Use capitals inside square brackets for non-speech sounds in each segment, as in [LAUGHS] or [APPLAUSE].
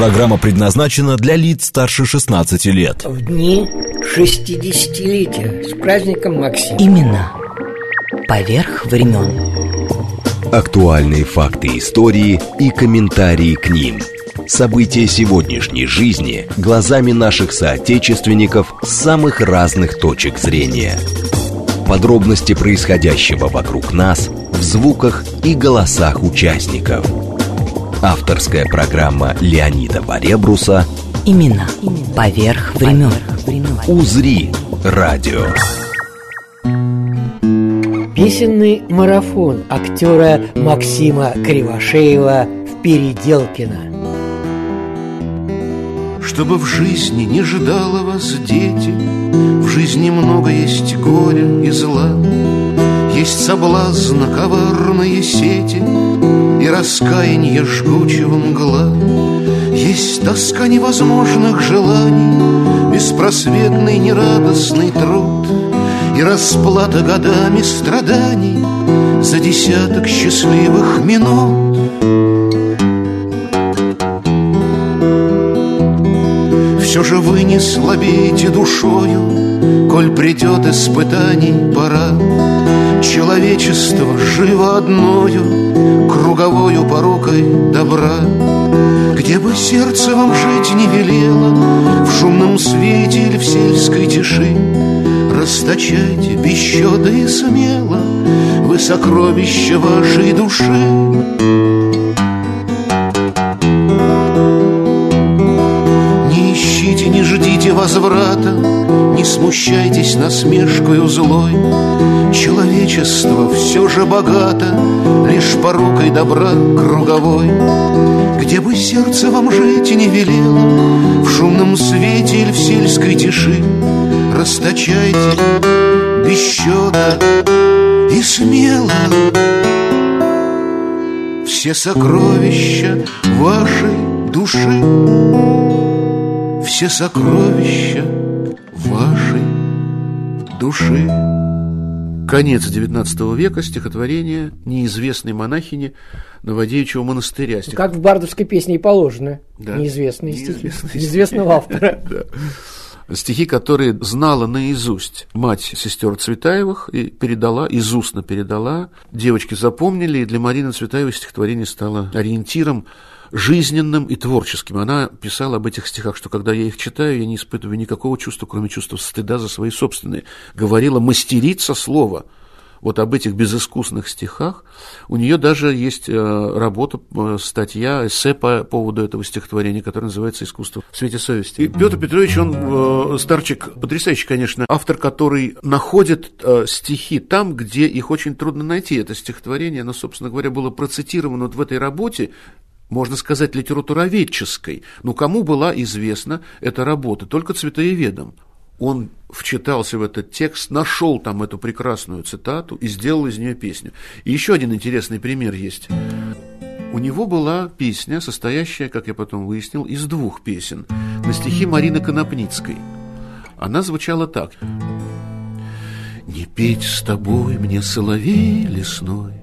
Программа предназначена для лиц старше 16 лет. В дни 60-летия с праздником Максим. Именно поверх времен. Актуальные факты истории и комментарии к ним. События сегодняшней жизни глазами наших соотечественников с самых разных точек зрения. Подробности происходящего вокруг нас в звуках и голосах участников. Авторская программа Леонида Баребруса Именно поверх времен. «Узри радио». Песенный марафон актера Максима Кривошеева в Переделкино. Чтобы в жизни не ждало вас дети В жизни много есть горя и зла Есть соблазна, коварные сети И раскаяние жгучего мгла. Есть тоска невозможных желаний Беспросветный нерадостный труд И расплата годами страданий За десяток счастливых минут Все же вы не слабеете душою, Коль придет испытаний пора. Человечество живо одною, Круговою порукой добра. Где бы сердце вам жить не велело, В шумном свете или в сельской тиши, Расточайте без счета и смело Вы сокровища вашей души. Возврата, Не смущайтесь насмешкою злой. Человечество все же богато, Лишь порукой добра круговой. Где бы сердце вам жить не велело, В шумном свете или в сельской тиши, Расточайте без счета и смело Все сокровища вашей души Все сокровища вашей души Конец XIX века, стихотворение неизвестной монахини Новодевичьего монастыря. Стих- Как в бардовской песне и положено. Да. Неизвестные стихи. Неизвестные Неизвестного автора. [LAUGHS] Да. Стихи, которые знала наизусть мать сестер Цветаевых и передала, из устно передала. Девочки запомнили, и для Марины Цветаевой стихотворение стало ориентиром жизненным и творческим. Она писала об этих стихах, что когда я их читаю, я не испытываю никакого чувства, кроме чувства стыда за свои собственные. Говорила мастерица слова. Вот об этих безыскусных стихах. У нее даже есть э, работа, э, статья, эссе по поводу этого стихотворения, которое называется «Искусство в свете совести». И Петр Петрович, он э, старчик, потрясающий, конечно, автор, который находит э, стихи там, где их очень трудно найти. Это стихотворение, оно, собственно говоря, было процитировано вот в этой работе, можно сказать, литературоведческой. Но кому была известна эта работа? Только цветоеведам. Он вчитался в этот текст, нашел там эту прекрасную цитату и сделал из нее песню. И еще один интересный пример есть. У него была песня, состоящая, как я потом выяснил, из двух песен на стихи Марины Конопницкой. Она звучала так. «Не петь с тобой мне соловей лесной,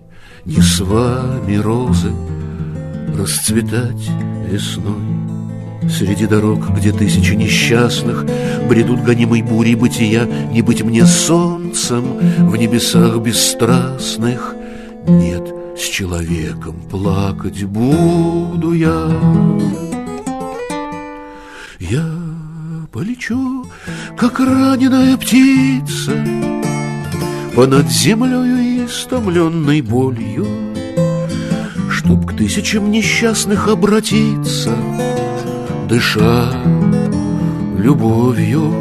Не с вами розы расцветать весной. Среди дорог, где тысячи несчастных Бредут гонимой бурей бытия, Не быть мне солнцем в небесах бесстрастных. Нет, с человеком плакать буду я. Я полечу, как раненая птица, Понад землею истомленной болью, Чтоб к тысячам несчастных обратиться, Дыша любовью,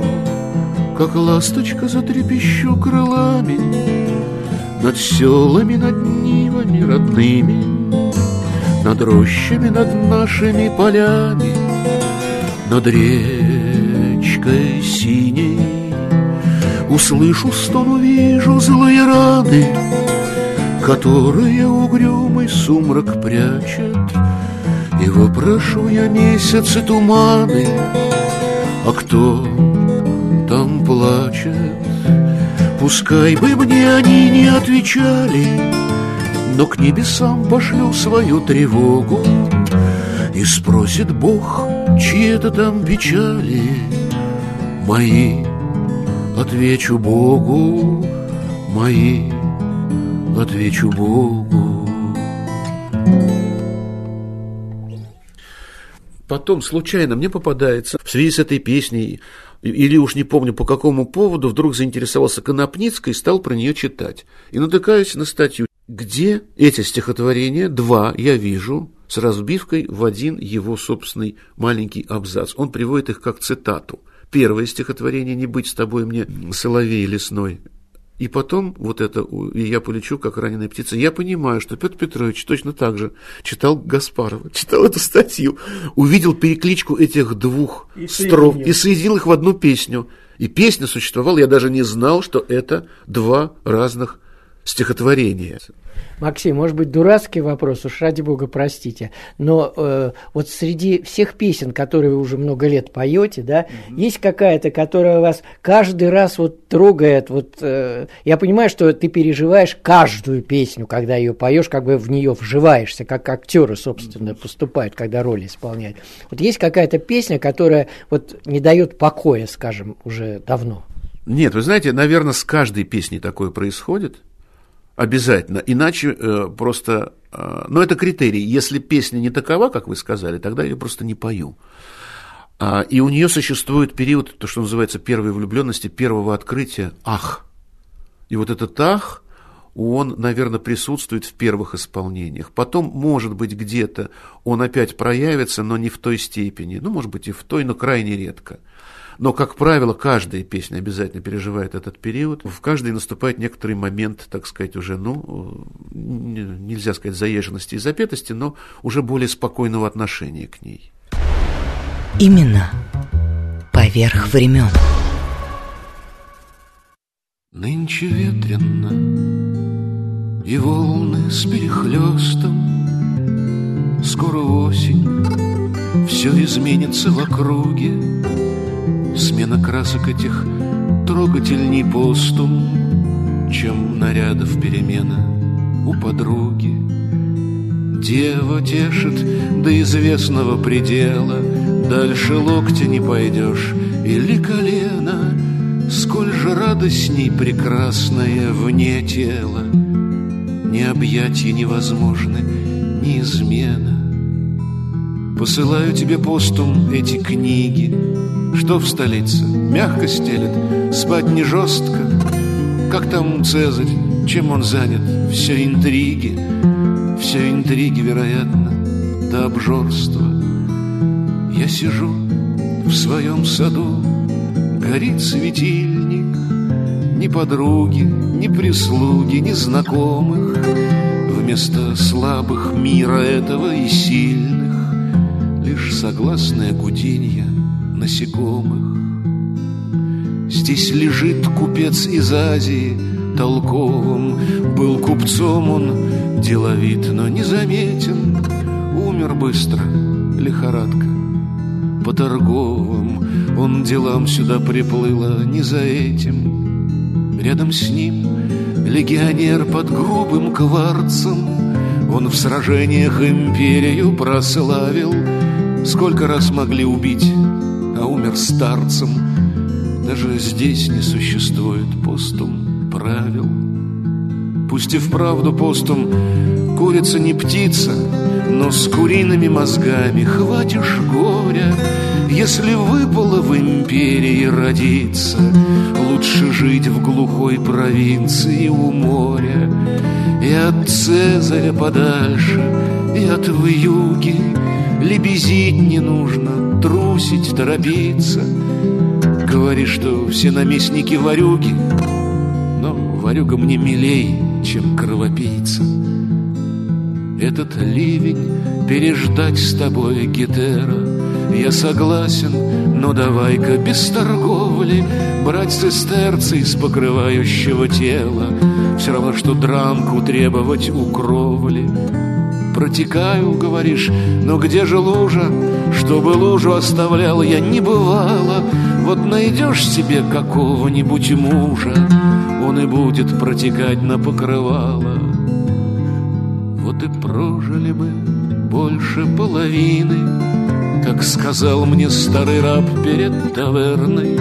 Как ласточка затрепещу крылами Над селами, над нивами родными, Над рощами, над нашими полями, Над речкой синей. Услышу стон, увижу злые раны, Которые угрюмый сумрак прячет, И вопрошу я месяцы туманы, А кто там плачет? Пускай бы мне они не отвечали, Но к небесам пошлю свою тревогу. И спросит Бог, чьи это там печали. Мои, отвечу Богу, мои, отвечу Богу. Потом случайно мне попадается в связи с этой песней, или уж не помню по какому поводу, вдруг заинтересовался Конопницкой и стал про нее читать. И натыкаюсь на статью, где эти стихотворения, два, я вижу, с разбивкой в один его собственный маленький абзац. Он приводит их как цитату. Первое стихотворение «Не быть с тобой мне, соловей лесной», и потом вот это, и я полечу, как раненая птица. Я понимаю, что Петр Петрович точно так же читал Гаспарова, читал эту статью, увидел перекличку этих двух и строк и соединил их в одну песню. И песня существовала, я даже не знал, что это два разных стихотворения. Максим, может быть, дурацкий вопрос, уж ради бога простите, но э, вот среди всех песен, которые вы уже много лет поете, да, угу. есть какая-то, которая вас каждый раз вот трогает, вот э, я понимаю, что ты переживаешь каждую песню, когда ее поешь, как бы в нее вживаешься, как актеры, собственно, поступают, когда роли исполняют. Вот есть какая-то песня, которая вот не дает покоя, скажем, уже давно. Нет, вы знаете, наверное, с каждой песней такое происходит. Обязательно. Иначе э, просто... Э, но это критерий. Если песня не такова, как вы сказали, тогда я ее просто не пою. А, и у нее существует период, то, что называется первой влюбленности, первого открытия «ах». И вот этот «ах», он, наверное, присутствует в первых исполнениях. Потом, может быть, где-то он опять проявится, но не в той степени. Ну, может быть, и в той, но крайне редко. Но, как правило, каждая песня обязательно переживает этот период. В каждой наступает некоторый момент, так сказать, уже, ну, нельзя сказать заезженности и запетости, но уже более спокойного отношения к ней. Именно поверх времен. Нынче ветрено, и волны с перехлестом, Скоро осень, все изменится в округе, Смена красок этих трогательней постум, Чем нарядов перемена у подруги. Дева тешит до известного предела, Дальше локтя не пойдешь или колено, Сколь же радостней прекрасное вне тела, Ни объятия невозможны, ни измена. Посылаю тебе постум эти книги, что в столице? Мягко стелет, спать не жестко. Как там Цезарь, чем он занят? Все интриги, все интриги, вероятно, до обжорства. Я сижу в своем саду, горит светильник, Ни подруги, ни прислуги, ни знакомых, Вместо слабых мира этого и сильных Лишь согласное гуденье насекомых. Здесь лежит купец из Азии, толковым, Был купцом он деловит, но незаметен, Умер быстро, лихорадка, по торговым, Он делам сюда приплыло не за этим. Рядом с ним легионер под грубым кварцем, Он в сражениях империю прославил, Сколько раз могли убить а умер старцем. Даже здесь не существует постум правил. Пусть и вправду постум курица не птица, но с куриными мозгами хватишь горя, Если выпало в империи родиться, Лучше жить в глухой провинции у моря, И от Цезаря подальше, и от вьюги, Лебезить не нужно, трусить, торопиться. Говоришь, что все наместники варюги Но варюга мне милей, чем кровопийца. Этот ливень переждать с тобой, Гетера Я согласен, но давай-ка без торговли Брать цистерцы из покрывающего тела. Все равно, что дранку требовать у кровли протекаю, говоришь, но где же лужа? Чтобы лужу оставлял я не бывало. Вот найдешь себе какого-нибудь мужа, он и будет протекать на покрывало. Вот и прожили мы больше половины, Как сказал мне старый раб перед таверной.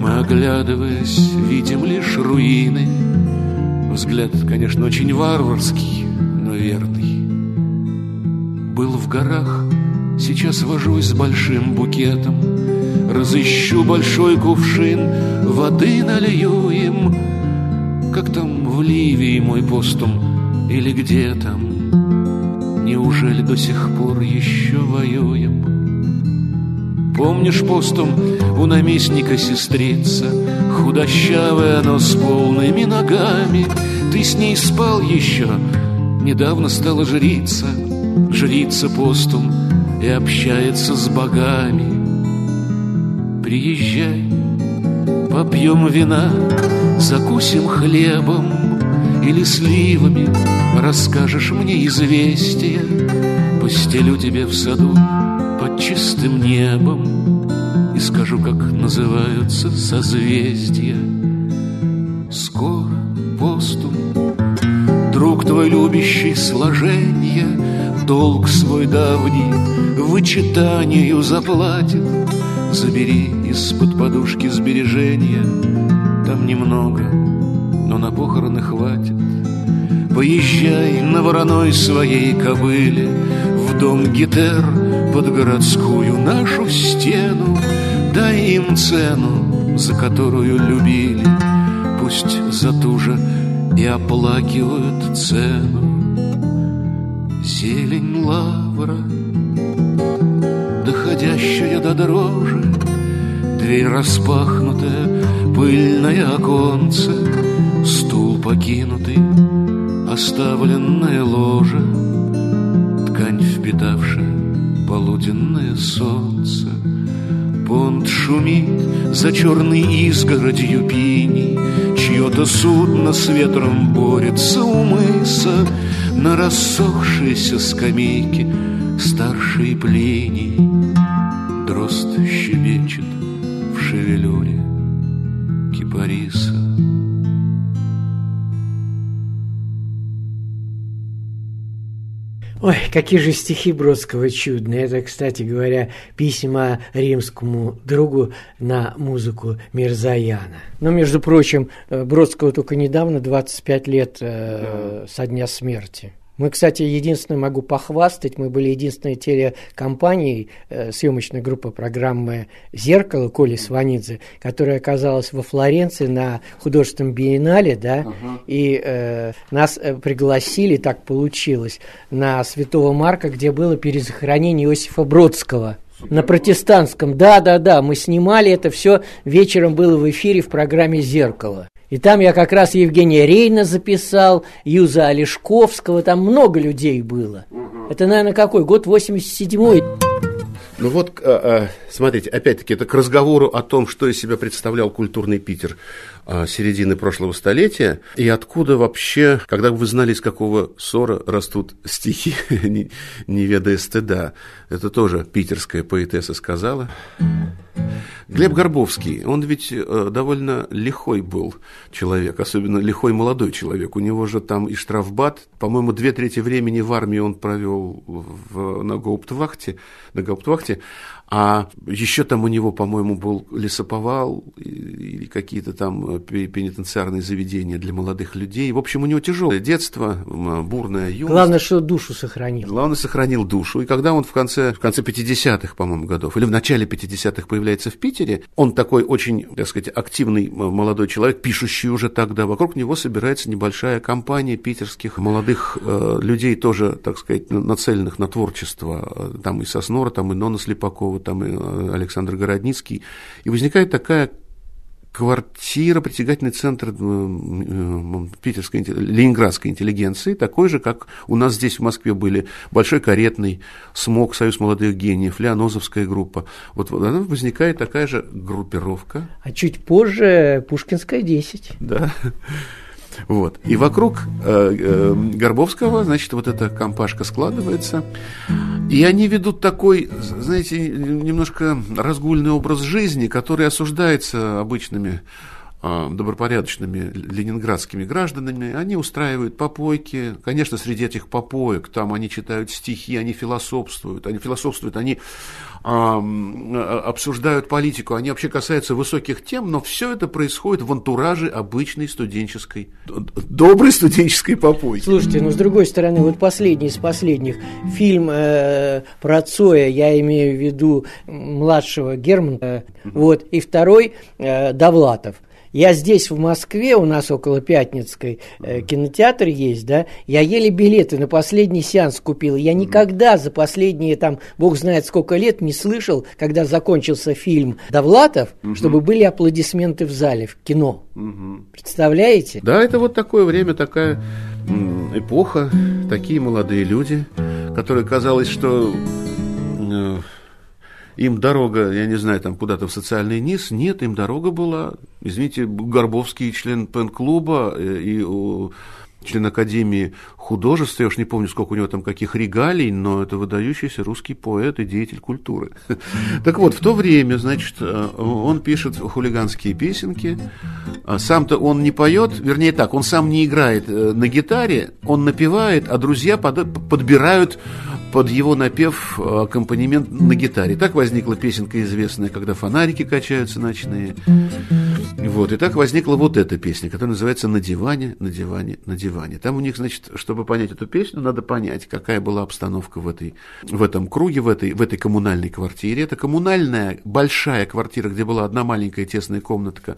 Мы, оглядываясь, видим лишь руины. Взгляд, конечно, очень варварский, но верный. Был в горах, сейчас вожусь с большим букетом, Разыщу большой кувшин, воды налью им, Как там в Ливии мой постум, или где там, Неужели до сих пор еще воюем? Помнишь постум у наместника сестрица, Худощавая, но с полными ногами, Ты с ней спал еще, недавно стала жрица, Жрица постум и общается с богами. Приезжай, попьем вина, закусим хлебом или сливами, Расскажешь мне известия, постелю тебе в саду под чистым небом И скажу, как называются созвездия. Скоро постум, друг твой любящий сложение, Долг свой давний вычитанию заплатит, Забери из-под подушки сбережения Там немного, но на похороны хватит. Поезжай на вороной своей кобыле В дом Гетер под городскую нашу стену. Дай им цену, за которую любили Пусть за ту же и оплакивают цену Зелень лавра доходящая до дрожи, Дверь распахнутая, пыльное оконце, Стул покинутый, оставленное ложе, Ткань впитавшая полуденное солнце. Понт шумит за черной изгородью пини, Чье-то судно с ветром борется у мыса На рассохшейся скамейке старший Плиний Дрозд щебечет в шевелюре кипариса. Ой, какие же стихи Бродского чудные. Это, кстати говоря, письма римскому другу на музыку Мирзаяна. Но, между прочим, Бродского только недавно, 25 лет э, со дня смерти. Мы, кстати, единственное могу похвастать, мы были единственной телекомпанией, э, съемочной группы программы «Зеркало» Коли Сванидзе, которая оказалась во Флоренции на художественном биеннале, да, uh-huh. и э, нас э, пригласили, так получилось, на Святого Марка, где было перезахоронение Иосифа Бродского. На протестантском, да, да, да, мы снимали это все, вечером было в эфире в программе «Зеркало». И там я как раз Евгения Рейна записал, Юза Олешковского, там много людей было. Угу. Это, наверное, какой? Год 87-й. Ну вот, а, а, смотрите, опять-таки, это к разговору о том, что из себя представлял культурный Питер а, середины прошлого столетия, и откуда вообще, когда вы знали, из какого ссора растут стихи, [LAUGHS] не, не ведая стыда. Это тоже питерская поэтесса сказала. Глеб Горбовский, он ведь э, довольно лихой был человек, особенно лихой молодой человек. У него же там и штрафбат, по-моему, две трети времени в армии он провел в, на гауптвахте, на гауптвахте, а еще там у него, по-моему, был лесоповал или какие-то там э, пенитенциарные заведения для молодых людей. В общем, у него тяжелое детство, бурная юность. Главное, что душу сохранил. Главное, сохранил душу. И когда он в конце, в конце 50-х, по-моему, годов, или в начале 50-х появляется в Питере, он такой очень, так сказать, активный молодой человек, пишущий уже тогда. Вокруг него собирается небольшая компания питерских молодых э, людей, тоже, так сказать, нацеленных на творчество. Там и Соснора, там и Нона Слепакова, там и э, Александр Городницкий. И возникает такая квартира, притягательный центр э, э, питерской, ленинградской интеллигенции, такой же, как у нас здесь в Москве были Большой Каретный, СМОК, Союз молодых гениев, Леонозовская группа. Вот она возникает такая же группировка. А чуть позже Пушкинская 10. Да. Вот. И вокруг э, э, Горбовского, значит, вот эта компашка складывается. И они ведут такой, знаете, немножко разгульный образ жизни, который осуждается обычными а, добропорядочными ленинградскими гражданами, они устраивают попойки. Конечно, среди этих попоек там они читают стихи, они философствуют, они философствуют, они обсуждают политику, они вообще касаются высоких тем, но все это происходит в антураже обычной студенческой, доброй студенческой попойки. Слушайте, но с другой стороны, вот последний из последних фильм э, про Цоя, я имею в виду младшего Германа, э, вот, и второй э, Довлатов. Я здесь, в Москве, у нас около Пятницкой э, кинотеатр есть, да, я еле билеты на последний сеанс купил. Я никогда за последние, там, бог знает сколько лет не слышал, когда закончился фильм Довлатов, угу. чтобы были аплодисменты в зале, в кино. Угу. Представляете? Да, это вот такое время, такая эпоха, такие молодые люди, которые казалось, что э, им дорога, я не знаю, там куда-то в социальный низ. Нет, им дорога была. Извините, Горбовский член пен-клуба э, и член Академии художеств, я уж не помню, сколько у него там каких регалий, но это выдающийся русский поэт и деятель культуры. [LAUGHS] Так вот, в то время, значит, э, он пишет хулиганские песенки, а сам-то он не поет, вернее так, он сам не играет э, на гитаре, он напевает, а друзья подбирают под его напев э, аккомпанемент на гитаре. Так возникла песенка известная, когда фонарики качаются ночные. Вот, и так возникла вот эта песня, которая называется «На диване, на диване, на диване». Там у них, значит, чтобы понять эту песню, надо понять, какая была обстановка в, этой, в этом круге, в этой, в этой коммунальной квартире. Это коммунальная большая квартира, где была одна маленькая тесная комнатка,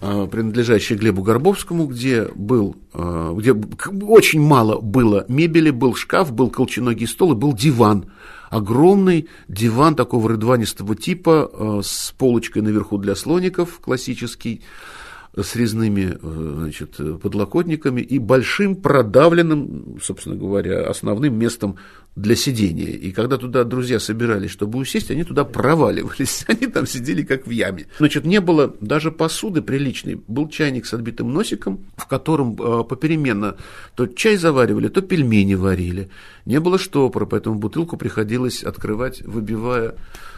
э, принадлежащая Глебу Горбовскому, где был, э, где очень мало было мебели, был шкаф, был колченогий стол и был был диван. Огромный диван такого рыдванистого типа э, с полочкой наверху для слоников, классический, с резными э, значит, подлокотниками и большим продавленным, собственно говоря, основным местом для сидения. И когда туда друзья собирались, чтобы усесть, они туда проваливались. [LAUGHS] Они там сидели как в яме. Значит, не было даже посуды приличной. Был чайник с отбитым носиком, в котором э, попеременно то чай заваривали, то пельмени варили. Не было штопора, поэтому бутылку приходилось открывать, выбивая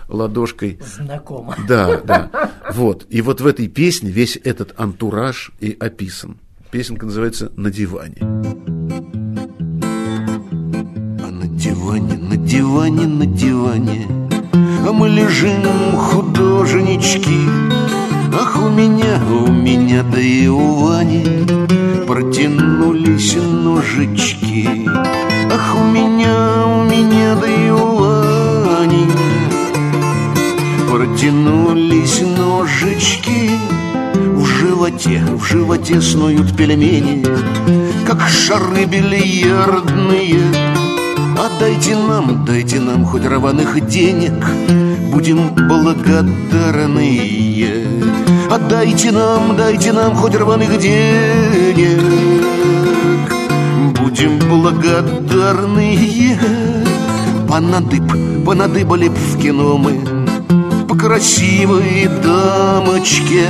ладошкой. Знакомо. Да, да. Вот. И вот в этой песне весь этот антураж и описан. Песенка называется «На диване» диване, на диване, на диване А мы лежим, художнички Ах, у меня, у меня, да и у Вани Протянулись ножички Ах, у меня, у меня, да и у Вани Протянулись ножички. В животе, в животе снуют пельмени Как шары бильярдные. Отдайте нам, дайте нам хоть рваных денег Будем благодарны Отдайте нам, дайте нам хоть рваных денег Будем благодарны Понадыб, понадыбали б в кино мы. По красивой дамочке.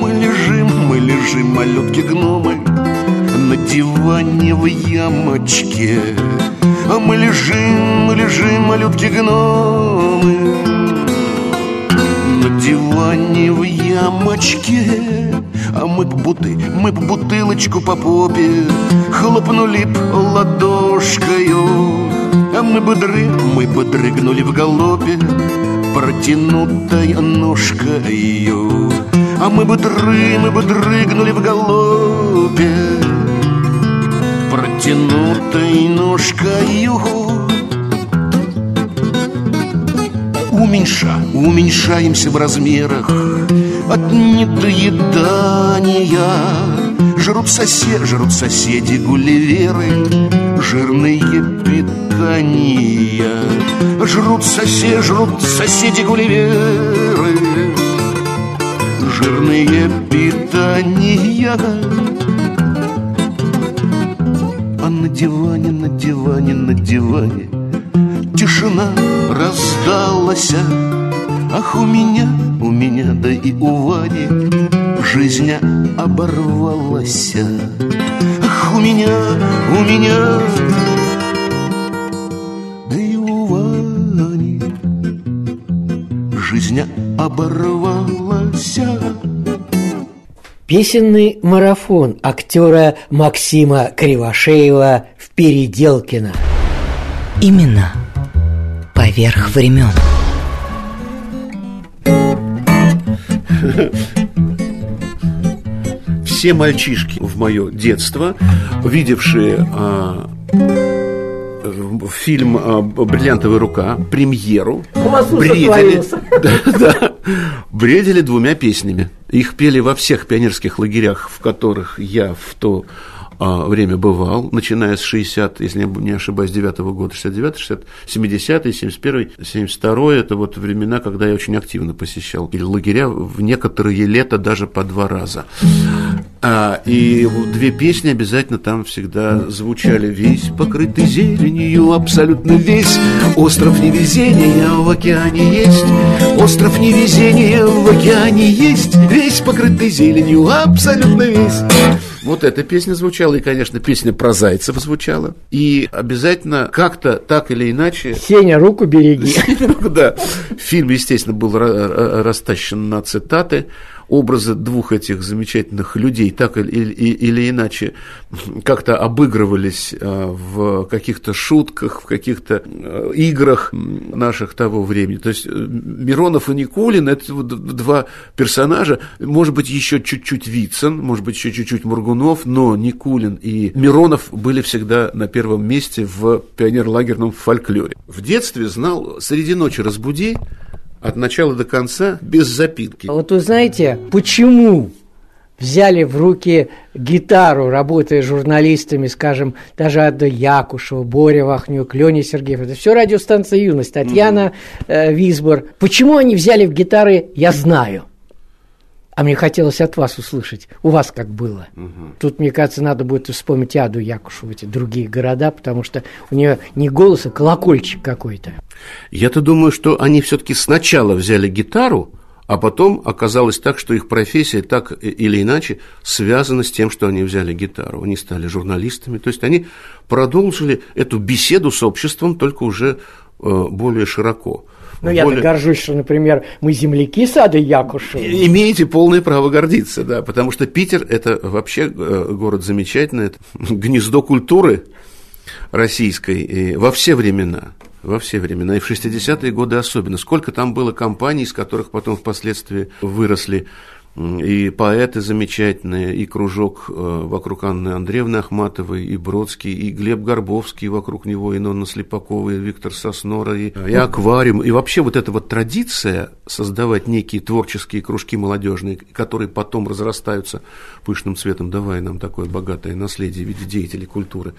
Мы лежим, мы лежим, малютки-гномы На диване в ямочке. Мы лежим, мы лежим, малютки-гномы На диване в ямочке А мы б буты, мы б бутылочку по попе Хлопнули б ладошкою. А мы бы дрыг, мы бы дрыгнули в галопе Протянутой ножкою. А мы бы дры, мы бы дрыгнули в галопе протянутой ножкою Уменьша, уменьшаемся в размерах От недоедания. Жрут соседи, жрут соседи гулливеры Жирные питания. Жрут соседи, жрут соседи гулливеры Жирные питания. На диване, на диване, на диване Тишина раздалась. Ах, у меня, у меня, да и у Вани Жизнь оборвалась. Ах, у меня, у меня Да и у Вани Жизнь оборвалась. Песенный марафон актера Максима Кривошеева в Переделкино. Именно поверх времен. Все мальчишки в мое детство, видевшие а, фильм а, «Бриллиантовая рука», премьеру, бредили, [LAUGHS] да, да, бредили двумя песнями. Их пели во всех пионерских лагерях, в которых я в то время бывал, начиная с 60, если я не ошибаюсь, 9 года, 69, 60, 70, 71, 72, это вот времена, когда я очень активно посещал лагеря, в некоторые лета даже по два раза. А, и две песни обязательно там всегда звучали. Весь покрытый зеленью, абсолютно весь. Остров невезения в океане есть. Остров невезения в океане есть. Весь покрытый зеленью, абсолютно весь. Вот эта песня звучала, и, конечно, песня про Зайцев звучала. И обязательно как-то так или иначе... Сеня, руку береги. [LAUGHS] Да. Фильм, естественно, был растащен на цитаты образы двух этих замечательных людей так или, или, или иначе как-то обыгрывались э, в каких-то шутках, в каких-то э, играх наших того времени. То есть э, Миронов и Никулин – это два персонажа, может быть, еще чуть-чуть Вицин, может быть, еще чуть-чуть Мургунов, но Никулин и Миронов были всегда на первом месте в пионерлагерном фольклоре. В детстве знал «Среди ночи разбуди», от начала до конца без запинки. Вот вы знаете, почему взяли в руки гитару, работая журналистами, скажем, даже Ада Якушева, Боря Вахнюк, Леня Сергеев. Это все радиостанция «Юность», Татьяна э, Висбор. Почему они взяли в гитары, я знаю. А мне хотелось от вас услышать. У вас как было? Угу. Тут, мне кажется, надо будет вспомнить Аду Якушеву, эти другие города, потому что у нее не голос, а колокольчик какой-то. Я-то думаю, что они все-таки сначала взяли гитару, а потом оказалось так, что их профессия так или иначе связана с тем, что они взяли гитару. Они стали журналистами, то есть они продолжили эту беседу с обществом, только уже э, более широко. Ну, я более... горжусь, что, например, мы земляки сада Якушева. Имеете полное право гордиться, да, потому что Питер – это вообще э, город замечательный, это [LAUGHS] гнездо культуры российской во все времена во все времена, и в 60-е годы особенно. Сколько там было компаний, из которых потом впоследствии выросли и поэты замечательные, и кружок э, вокруг Анны Андреевны Ахматовой, и Бродский, и Глеб Горбовский вокруг него, и Нонна Слепакова, и Виктор Соснора, и, и аквариум. И вообще вот эта вот традиция создавать некие творческие кружки молодежные, которые потом разрастаются пышным цветом, давая нам такое богатое наследие в виде деятелей культуры,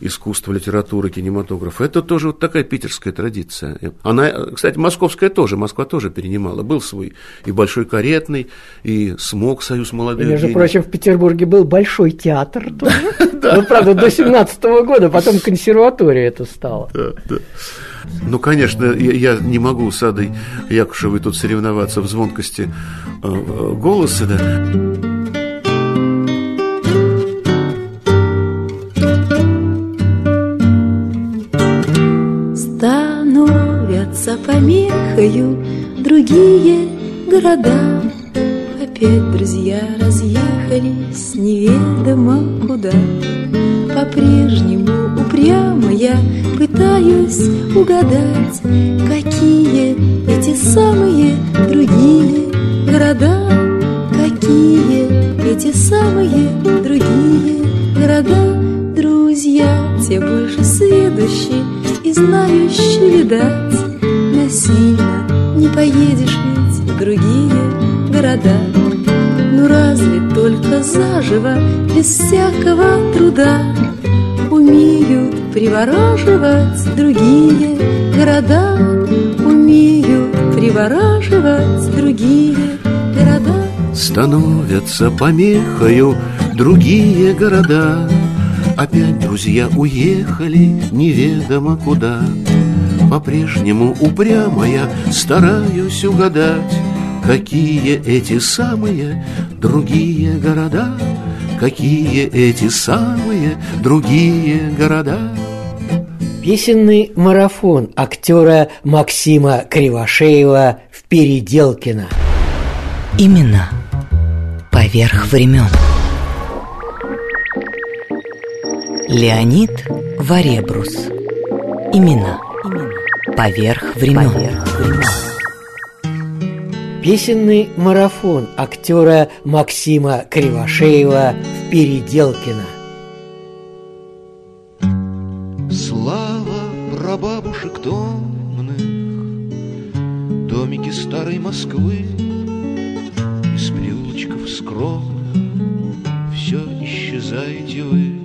искусства, литературы, кинематографа. Это тоже вот такая питерская традиция. Она, кстати, московская тоже, Москва тоже перенимала. Был свой и Большой Каретный, и смог Союз молодых и, Между гений. прочим, в Петербурге был большой театр тоже. [LAUGHS] Ну, правда, до 17 года, потом консерватория это стала. Ну, конечно, я, не могу с Адой Якушевой тут соревноваться в звонкости э, э, голоса, да. Становятся помехою другие города Опять друзья разъехались неведомо куда. По-прежнему упрямо я пытаюсь угадать Какие эти самые другие города. Какие эти самые другие города Друзья, те больше сведущие и знающие, видать. Насильно не поедешь ведь в другие города ну разве только заживо, без всякого труда? Умеют привораживать другие города. Умеют привораживать другие города. Становятся помехою другие города. Опять друзья уехали неведомо куда. По-прежнему упрямо я стараюсь угадать Какие эти самые другие города? Какие эти самые другие города? Песенный марафон актера Максима Кривошеева в Переделкино. Именно поверх времен. Леонид Варебрус. Имена. Поверх времен. Песенный марафон актера Максима Кривошеева в Переделкино. Слава прабабушек томных, Домики старой Москвы, Из переулочков скромных Все исчезаете вы.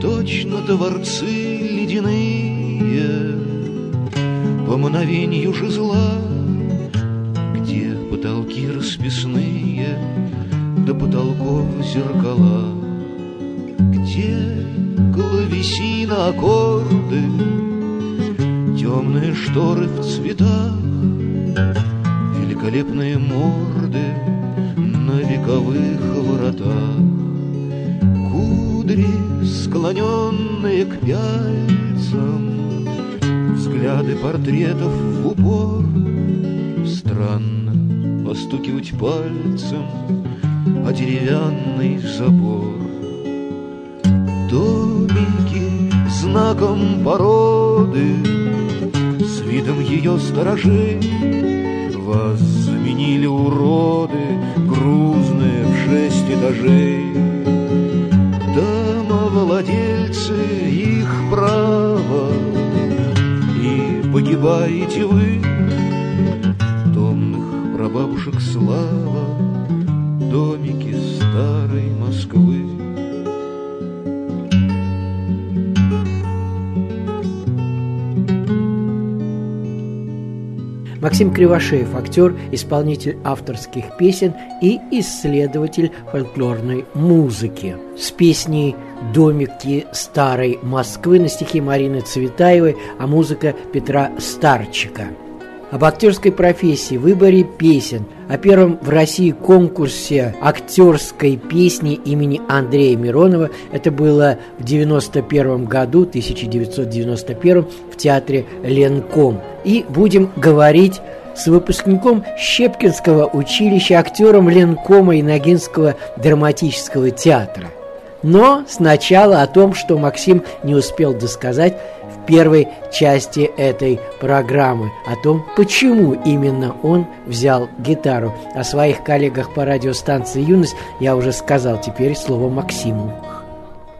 Точно дворцы ледяные По мановению жезла, Где потолки расписные До потолков зеркала, Где клавесина аккорды, Темные шторы в цветах, Великолепные морды На вековых воротах. Кудри, склоненные к пяльцам, Взгляды портретов в упор. Странно постукивать пальцем О деревянный забор. Домики знаком породы С видом ее сторожей Вас заменили уроды Грузные в шесть этажей Домовладельцы их право И погибаете вы прабабушек слава Домики старой Москвы Максим Кривошеев, актер, исполнитель авторских песен и исследователь фольклорной музыки. С песней «Домики старой Москвы» на стихи Марины Цветаевой, а музыка Петра Старчика. Об актерской профессии, выборе песен, о первом в России конкурсе актерской песни имени Андрея Миронова. Это было в 91 году, 1991 в театре Ленком. И будем говорить с выпускником Щепкинского училища, актером Ленкома и Ногинского драматического театра. Но сначала о том, что Максим не успел досказать первой части этой программы, о том, почему именно он взял гитару. О своих коллегах по радиостанции «Юность» я уже сказал, теперь слово Максиму.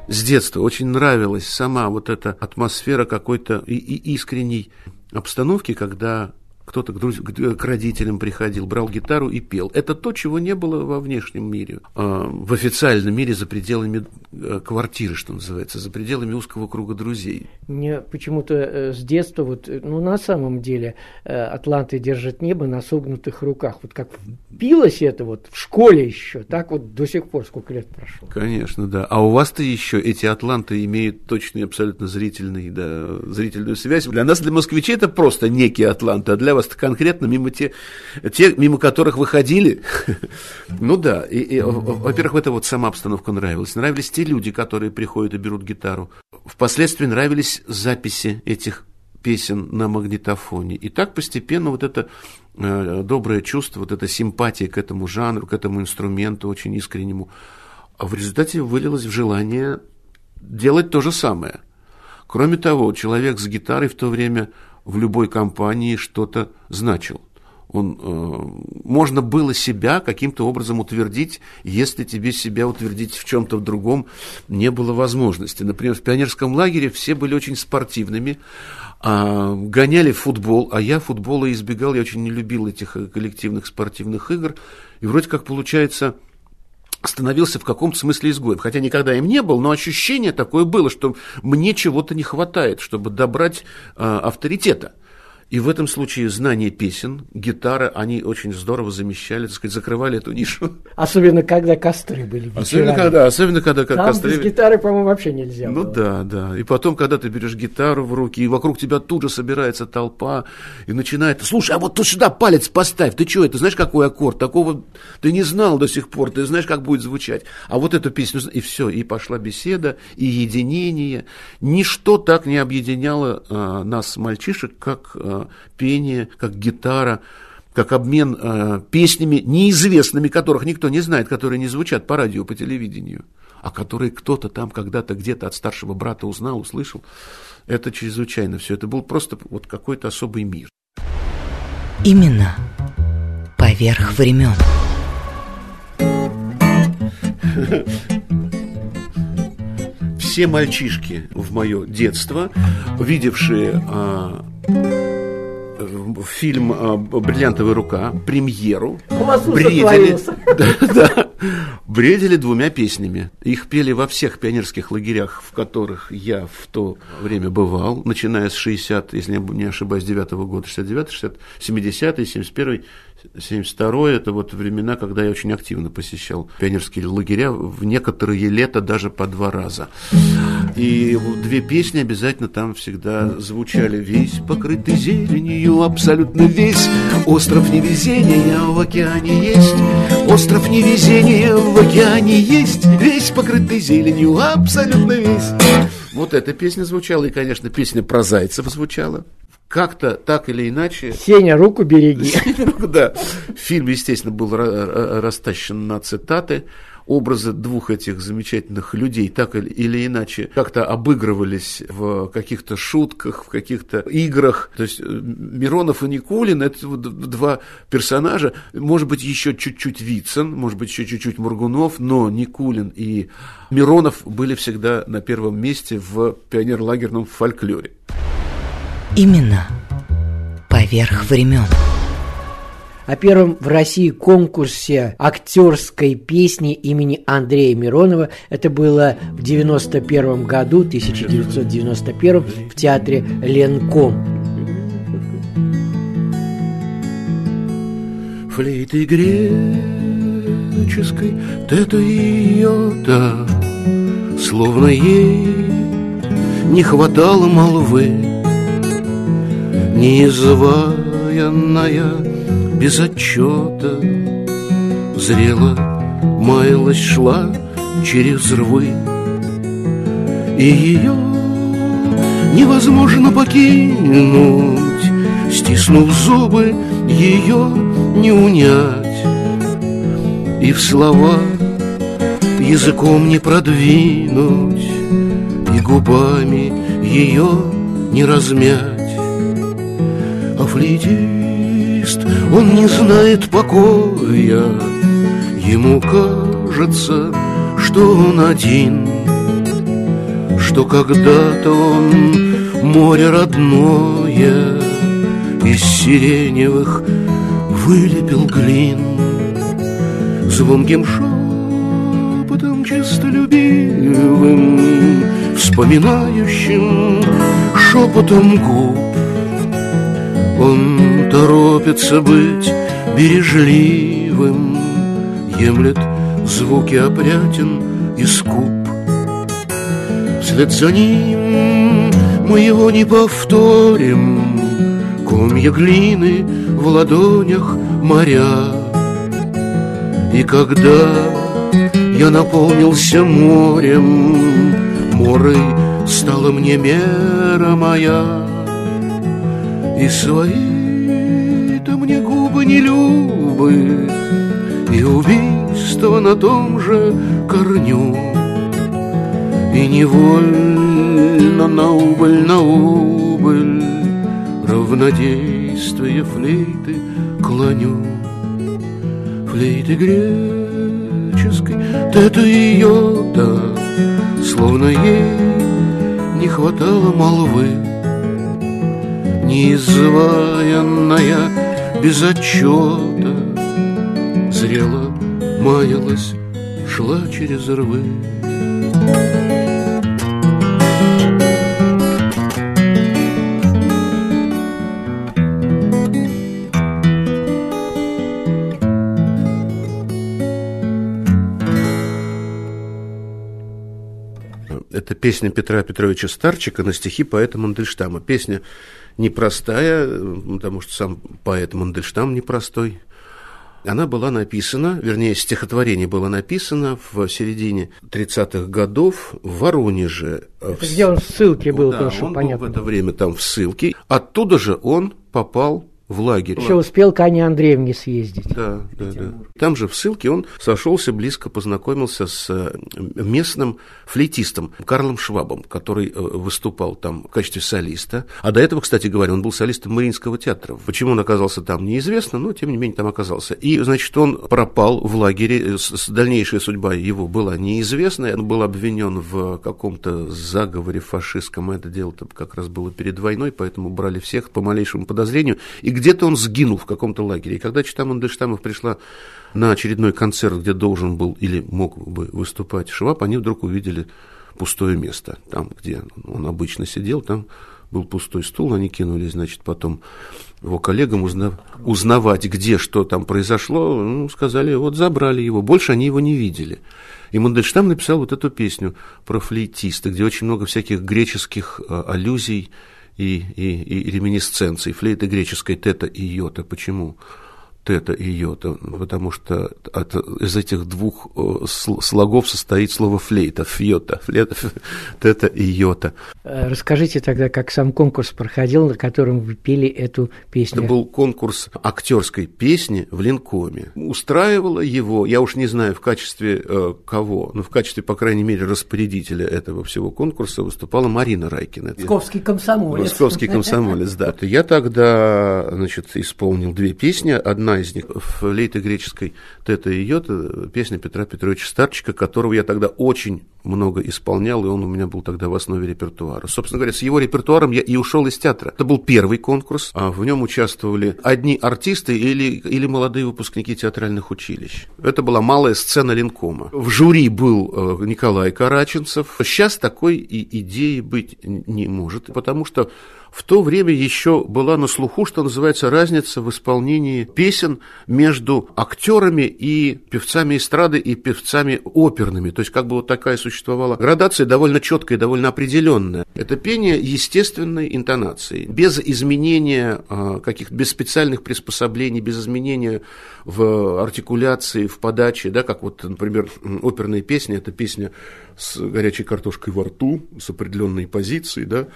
С детства очень нравилась сама вот эта атмосфера какой-то и, и искренней обстановки, когда кто-то к, друз... к родителям приходил, брал гитару и пел. Это то, чего не было во внешнем мире. А, в официальном мире за пределами э, квартиры, что называется, за пределами узкого круга друзей. Мне почему-то э, с детства, вот, э, ну, на самом деле, Атланты держат небо на согнутых руках. Вот как пилось это вот в школе еще, так вот до сих пор, сколько лет прошло. Конечно, да. А у вас-то еще эти Атланты имеют точный, абсолютно зрительный, да, зрительную связь. Для нас, для москвичей, это просто некие Атланты, а для вас конкретно мимо те, те, мимо которых выходили. [LAUGHS] ну да, и, и, во-первых, эта вот сама обстановка нравилась. Нравились те люди, которые приходят и берут гитару. Впоследствии нравились записи этих песен на магнитофоне. И так постепенно вот это э, доброе чувство, вот эта симпатия к этому жанру, к этому инструменту очень искреннему, а в результате вылилось в желание делать то же самое. Кроме того, человек с гитарой в то время в любой компании что-то значил. Он, э, можно было себя каким-то образом утвердить, если тебе себя утвердить в чем-то в другом не было возможности. Например, в пионерском лагере все были очень спортивными, а, гоняли футбол, а я футбола избегал, я очень не любил этих э, коллективных спортивных игр. И вроде как получается становился в каком-то смысле изгоем. Хотя никогда им не был, но ощущение такое было, что мне чего-то не хватает, чтобы добрать э, авторитета. И в этом случае знание песен, гитара, они очень здорово замещали, так сказать, закрывали эту нишу. Особенно, когда костры были вечерами. Особенно, когда, особенно, когда Там костры... без гитары, по-моему, вообще нельзя Ну было. да, да. И потом, когда ты берешь гитару в руки, и вокруг тебя тут же собирается толпа, и начинает, слушай, а вот тут сюда палец поставь, ты что, это знаешь, какой аккорд? Такого ты не знал до сих пор, ты знаешь, как будет звучать. А вот эту песню, и все, и пошла беседа, и единение. Ничто так не объединяло а, нас, мальчишек, как а, пение, как гитара, как обмен э, песнями неизвестными, которых никто не знает, которые не звучат по радио, по телевидению, а которые кто-то там когда-то где-то от старшего брата узнал, услышал. Это чрезвычайно все. Это был просто вот какой-то особый мир. Именно поверх времен. Все мальчишки в мое детство, видевшие а, фильм а, «Бриллиантовая рука», премьеру, бредили, [LAUGHS] да, да, бредили двумя песнями. Их пели во всех пионерских лагерях, в которых я в то время бывал, начиная с 60, если я не ошибаюсь, 9 -го года, 69 60 70 71 72 это вот времена, когда я очень активно посещал пионерские лагеря, в некоторые лета даже по два раза. И две песни обязательно там всегда звучали. Весь покрытый зеленью, абсолютно весь Остров невезения в океане есть Остров невезения в океане есть Весь покрытый зеленью, абсолютно весь Вот эта песня звучала, и, конечно, песня про Зайцев звучала как-то так или иначе... Сеня, руку береги. [LAUGHS] Да. Фильм, естественно, был растащен на цитаты. Образы двух этих замечательных людей так или иначе как-то обыгрывались в каких-то шутках, в каких-то играх. То есть э, Миронов и Никулин – это два персонажа. Может быть, еще чуть-чуть Вицин, может быть, еще чуть-чуть Мургунов, но Никулин и Миронов были всегда на первом месте в пионерлагерном фольклоре. Именно поверх времен. О первом в России конкурсе актерской песни имени Андрея Миронова это было в 91 году, 1991 в театре Ленком. Флейты греческой тета йота Словно ей не хватало молвы Неизваянная без отчета. Зрела, маялась, шла через рвы. И ее невозможно покинуть. Стиснув зубы, ее не унять. И в слова языком не продвинуть И губами ее не размять. А флейтист, он не знает покоя. Ему кажется, что он один Что когда-то он море родное Из сиреневых вылепил глин. Звонким шепотом честолюбивым Вспоминающим шепотом губ он торопится быть бережливым, Емлет звуки опрятен и скуп. Вслед за ним мы его не повторим, Комья глины в ладонях моря. И когда я наполнился морем, Морой стала мне мера моя. И свои-то мне губы не любы. И убийство на том же корню. И невольно на убыль, на убыль Равнодействие флейты клоню. Флейты греческой, это ее, да Словно ей не хватало молвы неизваянная без отчета Зрела, маялась, шла через рвы Это песня Петра Петровича Старчика на стихи поэта Мандельштама. Песня непростая, потому что сам поэт Мандельштам непростой. Она была написана, вернее, стихотворение было написано в середине 30-х годов в Воронеже. Это где он в ссылке был, да, тоже, он понятно. был в это время там в ссылке. Оттуда же он попал в лагерь. Еще успел к Ане Андреевне съездить. Да, да, да. Там же в ссылке он сошелся близко, познакомился с э, местным флейтистом Карлом Швабом, который э, выступал там в качестве солиста. А до этого, кстати говоря, он был солистом Мариинского театра. Почему он оказался там, неизвестно, но тем не менее там оказался. И, значит, он пропал в лагере, дальнейшая судьба его была неизвестна, он был обвинен в каком-то заговоре фашистском, это дело-то как раз было перед войной, поэтому брали всех по малейшему подозрению, и где-то он сгинул в каком-то лагере. И когда Чита Мандельштамов пришла на очередной концерт, где должен был или мог бы выступать Шваб, они вдруг увидели пустое место. Там, где он обычно сидел, там был пустой стул, они кинулись, значит, потом его коллегам узнав, узнавать, где что там произошло, ну, сказали, вот забрали его, больше они его не видели. И Мандельштам написал вот эту песню про флейтиста, где очень много всяких греческих а, аллюзий и, и, и реминисценций. Флейта греческой тета и йота. Почему? Тета и йота, потому что от, из этих двух э, слогов состоит слово флейта, фьота, флейта, [LAUGHS] тета и йота. Э, расскажите тогда, как сам конкурс проходил, на котором вы пели эту песню. Это был конкурс актерской песни в Линкоме. Устраивало его, я уж не знаю в качестве э, кого, но в качестве, по крайней мере, распорядителя этого всего конкурса выступала Марина Райкина. Московский комсомолец. Московский комсомолец, да. Я тогда, значит, исполнил две песни. Одна из них флейты греческой Тета и Йота, песня Петра Петровича Старчика, которого я тогда очень много исполнял, и он у меня был тогда в основе репертуара. Собственно говоря, с его репертуаром я и ушел из театра. Это был первый конкурс, а в нем участвовали одни артисты или, или молодые выпускники театральных училищ. Это была малая сцена Линкома. В жюри был э, Николай Караченцев. Сейчас такой и идеи быть не может, потому что в то время еще была на слуху, что называется, разница в исполнении песен между актерами и певцами эстрады и певцами оперными. То есть как бы вот такая существовала градация довольно четкая, довольно определенная. Это пение естественной интонации, без изменения а, каких-то, без специальных приспособлений, без изменения в артикуляции, в подаче, да, как вот, например, оперные песни, это песня с горячей картошкой во рту, с определенной позицией, да,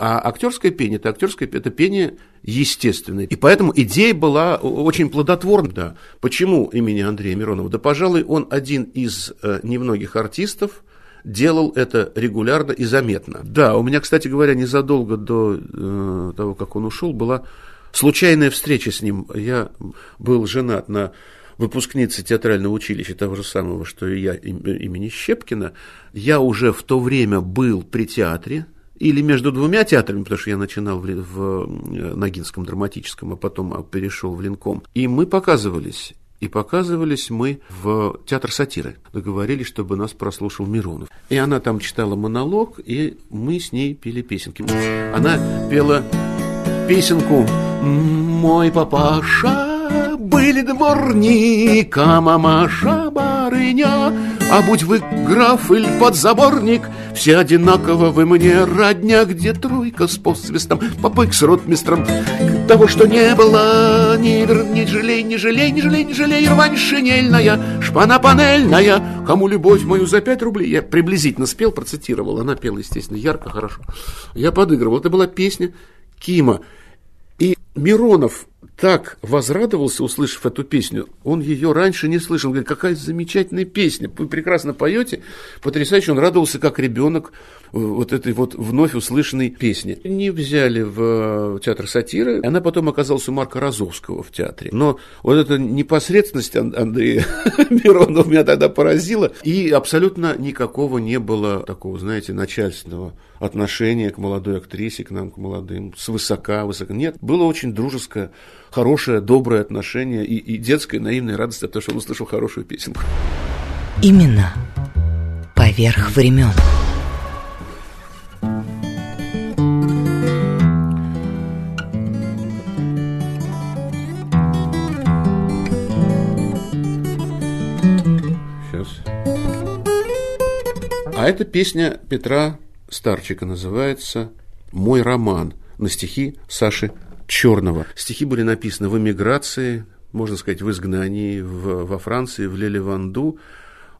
а актерское пение, это актерское это пение естественное. И поэтому идея была очень плодотворна. Да. Почему имени Андрея Миронова? Да, пожалуй, он один из э, немногих артистов, делал это регулярно и заметно. Да, у меня, кстати говоря, незадолго до э, того, как он ушел, была случайная встреча с ним. Я был женат на выпускнице театрального училища того же самого, что и я, имени Щепкина. Я уже в то время был при театре, или между двумя театрами, потому что я начинал в, в э, Ногинском драматическом, а потом перешел в Линком. И мы показывались. И показывались мы в театр сатиры. Договорились, чтобы нас прослушал Миронов. И она там читала монолог, и мы с ней пели песенки. Она пела песенку «Мой папаша были дворника, мамаша барыня, а будь вы граф или подзаборник, все одинаково вы мне родня, где тройка с посвистом, попык с ротмистром, того, что не было, ни, ни жалей, ни жалей, ни жалей, ни жалей, рвань шинельная, шпана панельная, кому любовь мою за пять рублей. Я приблизительно спел, процитировал, она пела, естественно, ярко, хорошо. Я подыгрывал, это была песня Кима. И Миронов так возрадовался, услышав эту песню. Он ее раньше не слышал. Он говорит, какая замечательная песня. Вы прекрасно поете. Потрясающе. Он радовался, как ребенок вот этой вот вновь услышанной песни. Не взяли в театр сатиры. Она потом оказалась у Марка Розовского в театре. Но вот эта непосредственность Андрея [LAUGHS] Миронова меня тогда поразила. И абсолютно никакого не было такого, знаете, начальственного отношения к молодой актрисе, к нам, к молодым, свысока, высоко. Нет, было очень дружеское, хорошее, доброе отношение и, и детская наивная радость от того, что он услышал хорошую песенку. Именно поверх времен. А это песня Петра Старчика называется «Мой роман» на стихи Саши Черного. Стихи были написаны в эмиграции, можно сказать, в изгнании в, во Франции, в Лелеванду,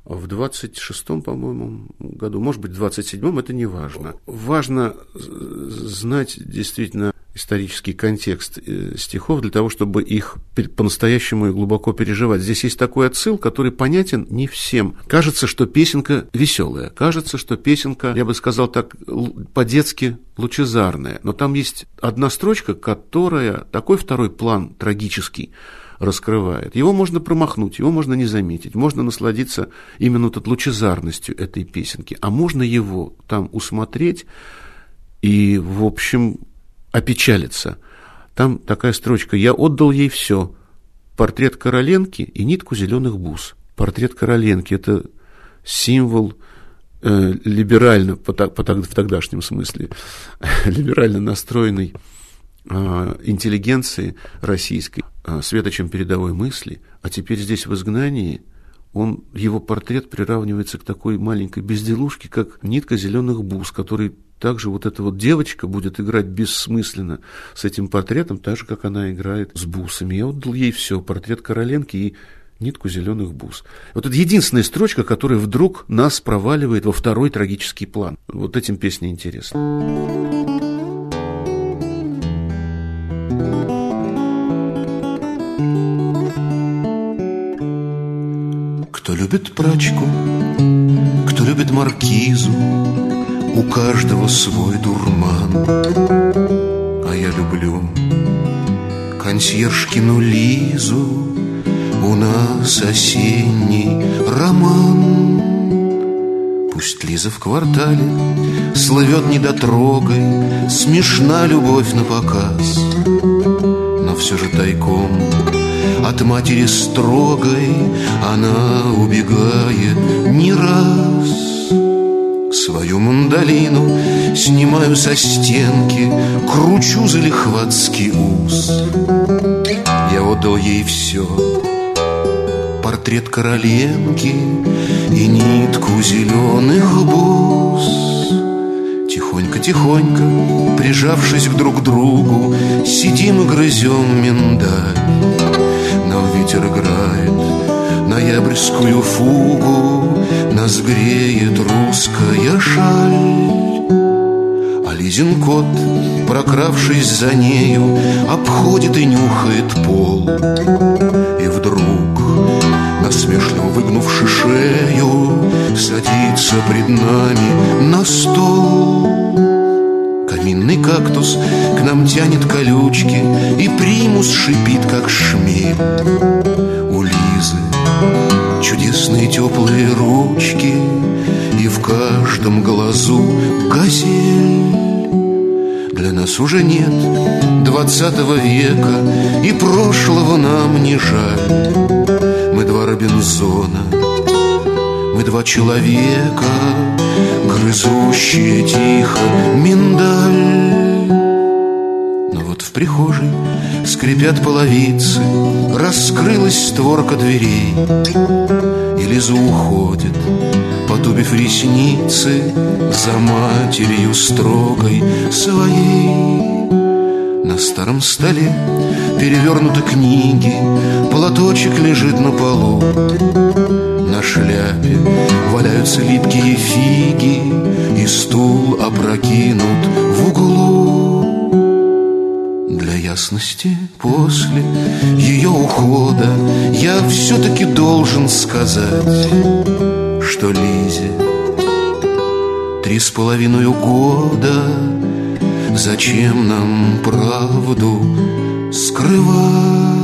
в 26-м, по-моему, году, может быть, в 27-м, это не важно. Важно знать действительно исторический контекст э, стихов для того, чтобы их по-настоящему и глубоко переживать. Здесь есть такой отсыл, который понятен не всем. Кажется, что песенка веселая, кажется, что песенка, я бы сказал так, по-детски лучезарная, но там есть одна строчка, которая такой второй план трагический раскрывает. Его можно промахнуть, его можно не заметить, можно насладиться именно тут лучезарностью этой песенки, а можно его там усмотреть и, в общем, опечалиться. Там такая строчка «Я отдал ей все. Портрет Короленки и нитку зеленых бус». Портрет Короленки – это символ э, либерально, по, по, в тогдашнем смысле, [LAUGHS] либерально настроенной э, интеллигенции российской, э, светочем передовой мысли, а теперь здесь в изгнании он, его портрет приравнивается к такой маленькой безделушке, как нитка зеленых бус, который также вот эта вот девочка будет играть бессмысленно с этим портретом, так же, как она играет с бусами. Я отдал ей все, портрет Короленки и нитку зеленых бус. Вот это единственная строчка, которая вдруг нас проваливает во второй трагический план. Вот этим песня интересна. Любит прачку, кто любит маркизу, у каждого свой дурман. А я люблю консьержкину Лизу У нас осенний роман. Пусть Лиза в квартале Слывет недотрогой Смешна любовь на показ. Но все же тайком От матери строгой Она убегает не раз Свою мандолину снимаю со стенки, Кручу за ус. Я отдал ей все, портрет Короленки И нитку зеленых бус. Тихонько-тихонько, прижавшись друг к другу, Сидим и грызем миндаль. Но ветер играет. Ноябрьскую фугу нас греет русская шаль. А Лизин кот, прокравшись за нею Обходит и нюхает пол. И вдруг, насмешливо выгнувши шею Садится пред нами на стол Каминный кактус к нам тянет колючки И примус шипит, как шмель. У Лизы Чудесные теплые ручки И в каждом глазу газель. Для нас уже нет двадцатого века И прошлого нам не жаль. Мы два Робинзона Мы два человека Грызущие тихо миндаль. Но вот в прихожей Скрипят половицы, раскрылась створка дверей. И Лиза уходит, потупив ресницы За матерью строгой своей. На старом столе перевернуты книги Платочек лежит на полу На шляпе. Валяются липкие фиги И стул опрокинут в углу. Ясности после ее ухода Я все-таки должен сказать, что Лизе Три с половиной года. Зачем нам правду скрывать?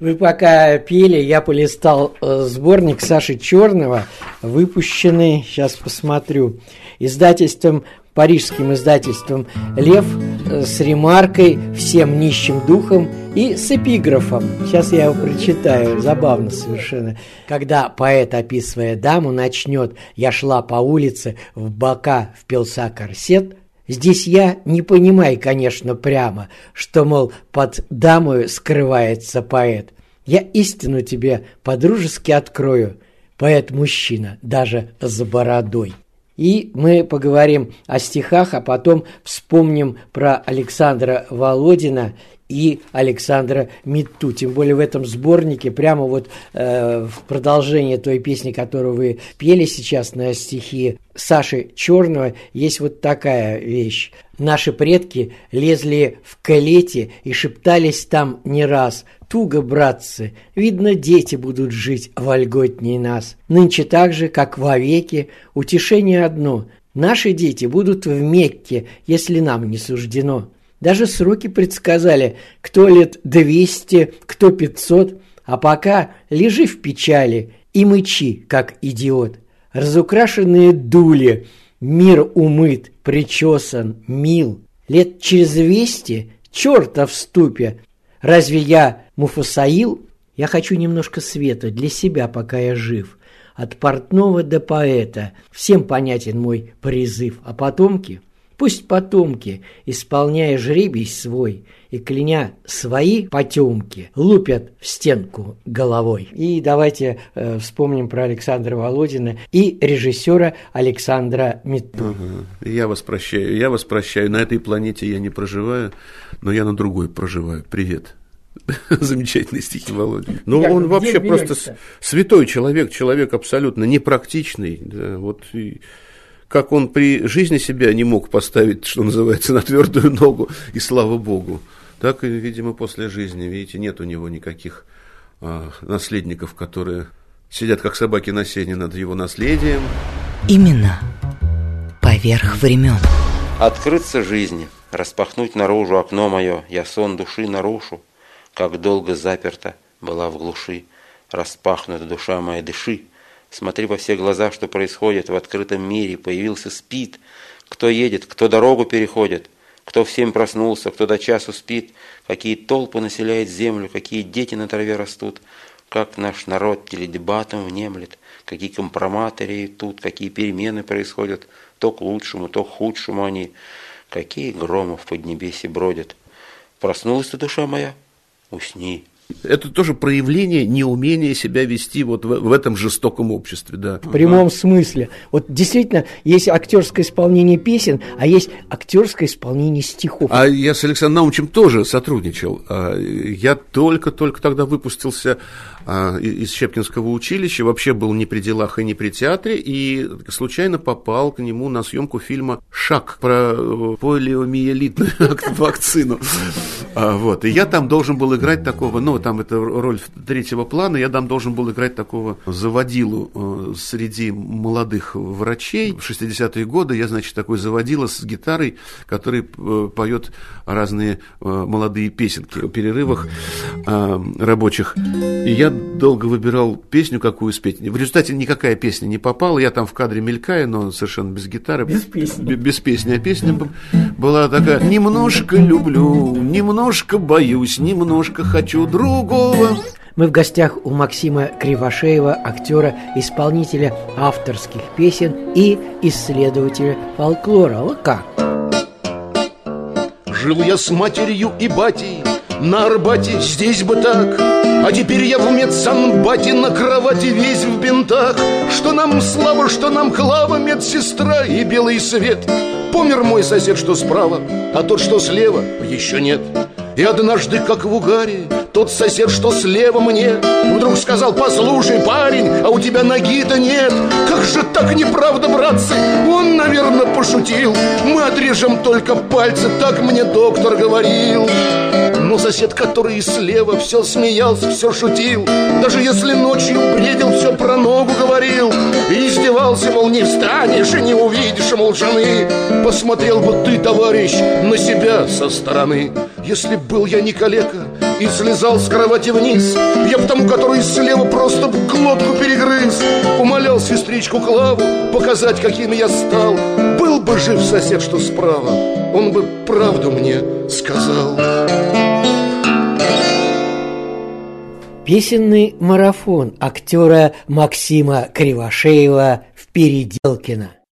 Вы пока пели, я полистал э, сборник Саши Черного, выпущенный, сейчас посмотрю, издательством, парижским издательством «Лев» э, с ремаркой «Всем нищим духом» и с эпиграфом. Сейчас я его прочитаю, забавно совершенно. Когда поэт, описывая даму, начнет «Я шла по улице, в бока впился корсет», Здесь я не понимаю, конечно, прямо, что, мол, под дамою скрывается поэт. Я истину тебе по-дружески открою, поэт-мужчина, даже с бородой. И мы поговорим о стихах, а потом вспомним про Александра Володина и Александра Митту. Тем более в этом сборнике, прямо вот э, в продолжение той песни, которую вы пели сейчас на стихи Саши Черного, есть вот такая вещь. Наши предки лезли в калете и шептались там не раз. Туго, братцы, видно, дети будут жить вольготней нас. Нынче так же, как вовеки, утешение одно. Наши дети будут в Мекке, если нам не суждено. Даже сроки предсказали, кто лет двести, кто пятьсот, а пока лежи в печали и мычи, как идиот. Разукрашенные дули, мир умыт, причесан, мил. Лет через двести, черта в ступе. Разве я Муфасаил? Я хочу немножко света для себя, пока я жив. От портного до поэта всем понятен мой призыв, а потомки – Пусть потомки, исполняя жребий свой и кляня свои потемки, лупят в стенку головой. И давайте э, вспомним про Александра Володина и режиссера Александра Митту. Ага. Я вас прощаю, я вас прощаю. На этой планете я не проживаю, но я на другой проживаю. Привет. [LAUGHS] Замечательные стихи Володи. Ну, он вообще просто святой человек, человек абсолютно непрактичный. Да, вот и как он при жизни себя не мог поставить, что называется, на твердую ногу, и слава богу. Так и, видимо, после жизни, видите, нет у него никаких а, наследников, которые сидят как собаки на сене над его наследием. Именно поверх времен. Открыться жизни, распахнуть наружу окно мое, я сон души нарушу, как долго заперта была в глуши, распахнута душа моя, дыши, Смотри во все глаза, что происходит в открытом мире. Появился спит. Кто едет, кто дорогу переходит, кто в семь проснулся, кто до часу спит, какие толпы населяют землю, какие дети на траве растут, как наш народ теледебатом внемлет, какие компроматоры тут, какие перемены происходят, то к лучшему, то к худшему они, какие громы в поднебесье бродят. Проснулась ты, душа моя? Усни. Это тоже проявление неумения себя вести вот в, в этом жестоком обществе, да. В прямом ага. смысле. Вот действительно, есть актерское исполнение песен, а есть актерское исполнение стихов. А я с Александром Наумовичем тоже сотрудничал. А, я только-только тогда выпустился из Щепкинского училища, вообще был не при делах и не при театре, и случайно попал к нему на съемку фильма «Шаг» про э, полиомиелитную [LAUGHS] вакцину. А, вот. И я там должен был играть такого, ну, там это роль третьего плана, я там должен был играть такого заводилу э, среди молодых врачей. В 60-е годы я, значит, такой заводила с гитарой, который э, поет разные молодые песенки в перерывах рабочих. И я долго выбирал песню, какую спеть. В результате никакая песня не попала. Я там в кадре мелькаю, но совершенно без гитары. Без песни. Без песни. А песня была такая «Немножко люблю, немножко боюсь, немножко хочу другого». Мы в гостях у Максима Кривошеева, актера, исполнителя авторских песен и исследователя фолклора. Вот как? Жил я с матерью и батей на Арбате, здесь бы так. А теперь я в медсанбате на кровати весь в бинтах. Что нам слава, что нам клава, медсестра и белый свет. Помер мой сосед, что справа, а тот, что слева, еще нет. И однажды, как в угаре, тот сосед, что слева мне Вдруг сказал, послушай, парень, а у тебя ноги-то нет. Как же так неправда, братцы, он, наверное, пошутил. Мы отрежем только пальцы, так мне доктор говорил но сосед, который слева все смеялся, все шутил Даже если ночью бредил, все про ногу говорил И издевался, мол, не встанешь и не увидишь, мол, жены Посмотрел бы ты, товарищ, на себя со стороны. Если был я не калека и слезал с кровати вниз Я б тому, который слева просто глотку перегрыз Умолял сестричку Клаву показать, каким я стал. Был бы жив сосед, что справа, он бы правду мне сказал Песенный марафон актера Максима Кривошеева в Переделкино.